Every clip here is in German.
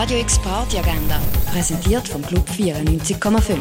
Radio X Party Agenda, präsentiert vom Club 94,5.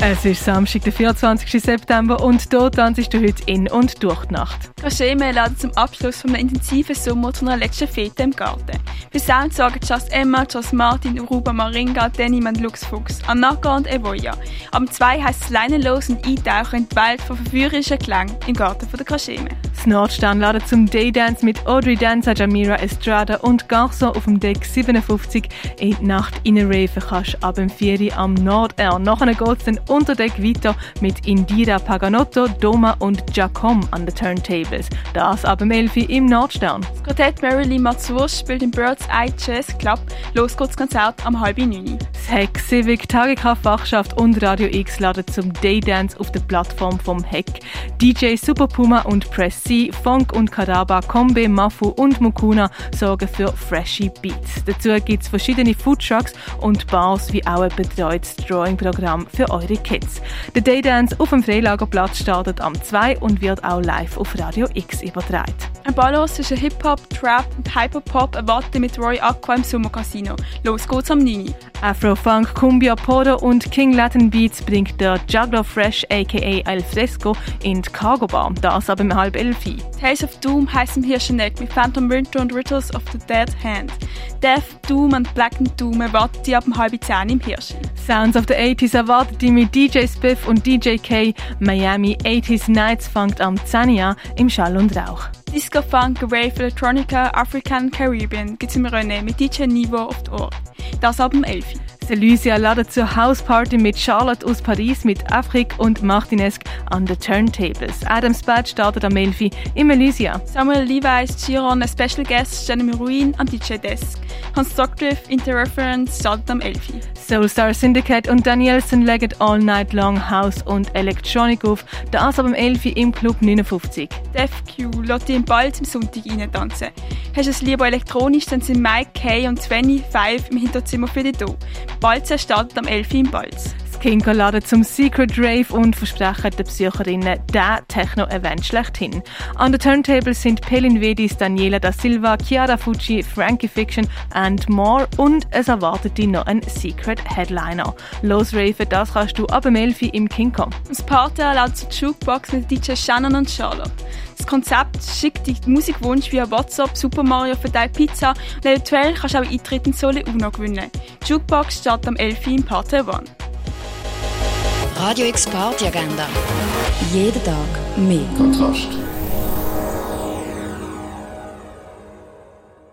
Es ist Samstag, der 24. September und dort tanzt du heute in und durch die Nacht. Kasheme laden zum Abschluss von einem intensiven Sommer zu einer letzten Fete im Garten. Für Sound sorgen Just Emma, Just Martin, Uruba Maringa, Danny Mandlux Fuchs, Anaka und Evoya. Am 2 heisst es Leinen los und eintauchen in die Welt von verführerischen Klängen im Garten von der Kasheme. Das Nordstern ladet zum Daydance mit Audrey Dancer, Jamira Estrada und Garçon auf dem Deck 57 in die Nacht reinraven kannst ab dem 4 am Nord-R. Nachher geht es dann unter Deck weiter mit Indira Paganotto, Doma und Giacom an den Turntables. Das ab dem 11 im Nordstern. Das Quartett Marilyn Matsuosh spielt im Bird's Eye Jazz Club. Los geht's Konzert am halb neun. Das Heck Civic, Tagekraft Fachschaft und Radio X laden zum Daydance auf der Plattform vom Heck. DJ Super Puma und Press C, Funk und Kadaba, Kombe, Mafu und Mukuna sorgen für freshy Beats. Dazu gibt's verschiedene Foodtrucks und Bars wie auch ein betreutes Drawing-Programm für eure Kids. Der Daydance auf dem Freilagerplatz startet am 2 und wird auch live auf Radio X übertragen. Ein Ballos zwischen Hip-Hop, Trap und Hyperpop erwartet mit Roy Aqua im Sommercasino. Los geht's am 9. Afro-Funk, Cumbia, Podo und King Latin Beats bringt der Juggler Fresh aka Alfresco in die Cargo Bar. Das ab um halb elf. Tales of Doom heisst im Hirscheneck mit Phantom Winter und Riddles of the Dead Hand. Death, Doom und Black and Doom erwartet die ab um halb zehn im Hirsch. Sounds of the 80s erwartet die mit DJ Spiff und DJ K. Miami 80s Nights fängt am 10 an im Schall und Rauch. Disco Funk, Rave, Electronica, African, Caribbean gibt's im René mit DJ Nivo auf die Ohr. Das ab um 11. Celusia ladet zur Houseparty mit Charlotte aus Paris, mit Afrik und Martinesque an den Turntables. Adams Bad startet am 11. im Elysia. Samuel Levi's, Chiron, ein Special Guest, Jeremy Ruin am DJ Desk. Hans Stockdriff, Interreference startet am 11. Soulstar Syndicate und Danielson legen All Night Long House und Electronic auf. Das ab dem 11. im Club 59. Def Q lässt dich im Balz am Sonntag rein tanzen. Hast du es lieber elektronisch, dann sind Mike Kay und 25 im Hinterzimmer für dich da. Balz startet am 11. im Balz. Kinker laden zum Secret Rave und versprechen den Besucherinnen den Techno-Event schlechthin. An den Turntables sind Pelin Vedis, Daniela da Silva, Chiara Fucci, Frankie Fiction and more und es erwartet dich noch ein Secret Headliner. Los Raven, das kannst du ab dem 11 im King. Das Party laut zur Jukebox mit DJ Shannon und Charlotte. Das Konzept schickt dich Musikwunsch via WhatsApp, Super Mario verteilt Pizza und eventuell kannst du auch Eintritt in Sole Uno gewinnen. Die Jukebox startet am 11 im Party One. Radio X Party Agenda. Jeden Tag mehr. Kontrast.